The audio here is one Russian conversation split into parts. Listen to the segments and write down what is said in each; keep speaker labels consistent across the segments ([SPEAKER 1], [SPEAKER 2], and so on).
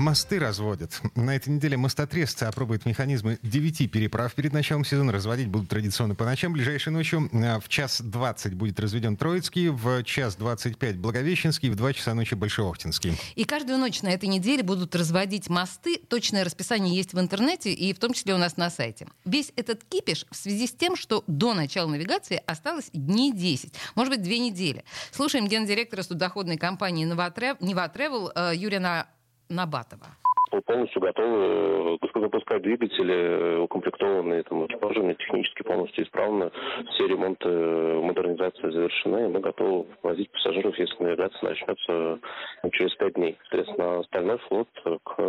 [SPEAKER 1] Мосты разводят. На этой неделе мостотрезцы опробуют механизмы 9 переправ перед началом сезона. Разводить будут традиционно по ночам. Ближайшей ночью э, в час 20 будет разведен Троицкий, в час 25 Благовещенский, в 2 часа ночи Большеохтинский.
[SPEAKER 2] И каждую ночь на этой неделе будут разводить мосты. Точное расписание есть в интернете и в том числе у нас на сайте. Весь этот кипиш в связи с тем, что до начала навигации осталось дней 10, может быть, две недели. Слушаем гендиректора судоходной компании «Нева Тревел» э, Юрия Набатова
[SPEAKER 3] полностью готовы э, запускать двигатели, э, укомплектованные там, экипажами, технически полностью исправны. Все ремонты, э, модернизация завершены, и мы готовы возить пассажиров, если навигация начнется через пять дней. Соответственно, остальной флот к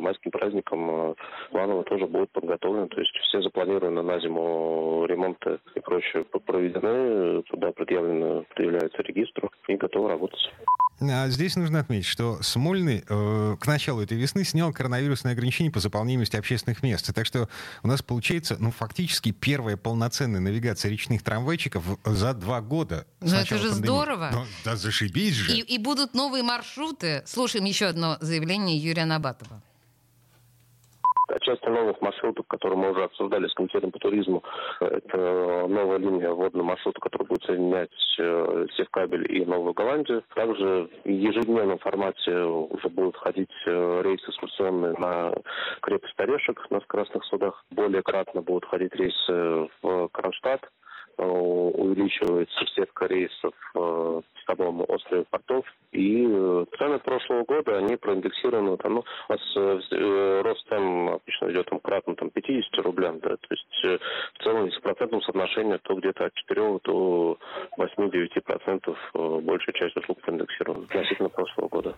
[SPEAKER 3] майским праздникам планово тоже будет подготовлен. То есть все запланированы на зиму ремонты и прочее проведены, туда предъявлено, предъявляется регистру и готовы работать.
[SPEAKER 1] А здесь нужно отметить, что Смольный э, к началу этой весны снял коронавирусные ограничения по заполняемости общественных мест. Так что у нас получается, ну, фактически первая полноценная навигация речных трамвайчиков за два года.
[SPEAKER 2] Ну, это же пандемии. здорово. Ну,
[SPEAKER 1] да зашибись же.
[SPEAKER 2] И, и будут новые маршруты. Слушаем еще одно заявление Юрия Набатова
[SPEAKER 3] части новых маршрутов, которые мы уже обсуждали с комитетом по туризму, это новая линия водного маршрута, которая будет соединять э, Севкабель и Новую Голландию. Также в ежедневном формате уже будут ходить э, рейсы экскурсионные на крепость Орешек на красных судах. Более кратно будут ходить рейсы в Кронштадт э, увеличивается сетка рейсов самом острове портов. И э, цены прошлого года, они проиндексированы, там, ну, у нас э, э, рост цен идет там, кратно там, 50 рублям, да, то есть в целом, если в процентном соотношении, то где-то от 4 до 8-9% большая часть услуг проиндексирована относительно прошлого года.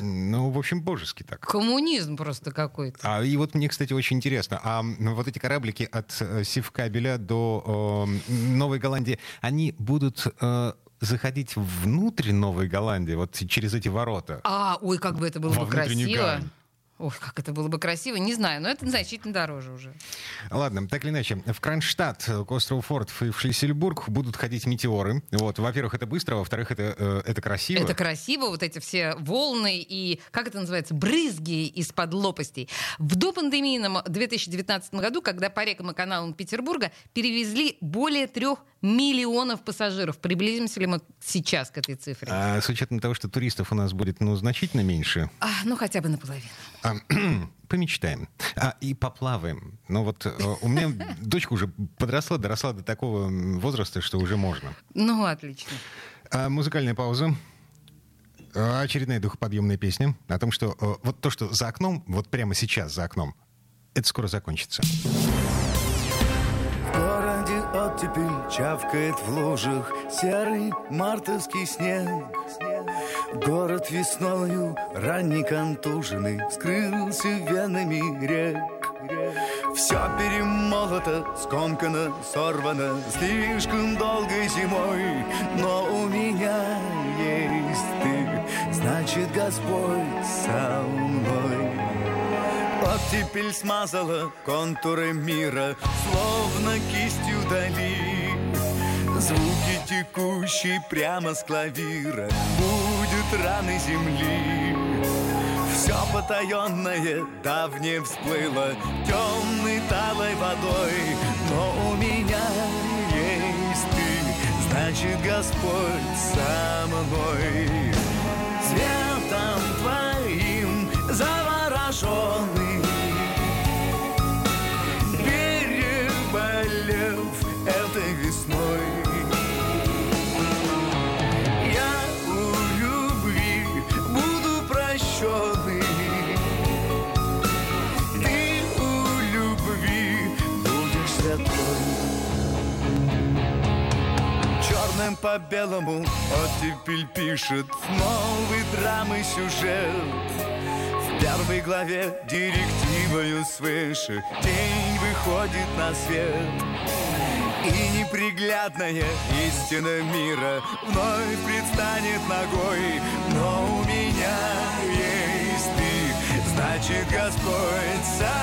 [SPEAKER 1] Ну, в общем, божеский так.
[SPEAKER 2] Коммунизм просто какой-то.
[SPEAKER 1] А, и вот мне, кстати, очень интересно, а вот эти кораблики от Севкабеля до э, Новой Голландии, они будут э, заходить внутрь Новой Голландии, вот через эти ворота.
[SPEAKER 2] А, ой, как бы это было бы красиво. Гавань. Ой, как это было бы красиво, не знаю, но это значительно дороже уже.
[SPEAKER 1] Ладно, так или иначе, в Кронштадт, к острову Фортов и в Шлиссельбург будут ходить метеоры. Вот, во-первых, это быстро, во-вторых, это, э, это красиво.
[SPEAKER 2] Это красиво, вот эти все волны и, как это называется, брызги из-под лопастей. В допандемийном 2019 году, когда по рекам и каналам Петербурга перевезли более трех миллионов пассажиров. Приблизимся ли мы сейчас к этой цифре?
[SPEAKER 1] А с учетом того, что туристов у нас будет ну, значительно меньше?
[SPEAKER 2] А, ну, хотя бы наполовину. А,
[SPEAKER 1] помечтаем. А, и поплаваем. Ну вот э, у меня дочка уже подросла, доросла до такого возраста, что уже можно.
[SPEAKER 2] Ну, отлично.
[SPEAKER 1] А, музыкальная пауза. А, очередная духоподъемная песня о том, что э, вот то, что за окном, вот прямо сейчас за окном, это скоро закончится
[SPEAKER 4] оттепель чавкает в лужах Серый мартовский снег. Город весною ранний контуженный Скрылся венами рек. Все перемолото, скомкано, сорвано Слишком долгой зимой. Но у меня есть ты Значит, Господь со мной Оттепель смазала контуры мира Словно кистью дали. Звуки текущие прямо с клавира Будет раны земли. Все потаенное давнее всплыло Темной талой водой. Но у меня есть ты Значит, Господь со мной. Светом твоим этой весной. Я у любви буду прощенный. Ты у любви будешь святой. Черным по белому оттепель пишет Новый драмы сюжет. В первой главе директивою свыше День выходит на свет неприглядная истина мира Вновь предстанет ногой Но у меня есть ты. Значит, Господь со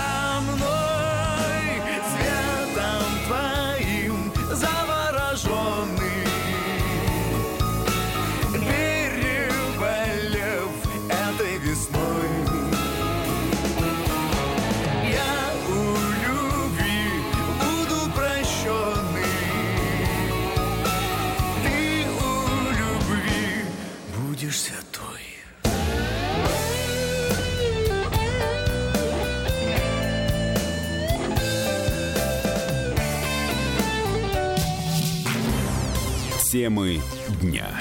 [SPEAKER 5] Темы дня.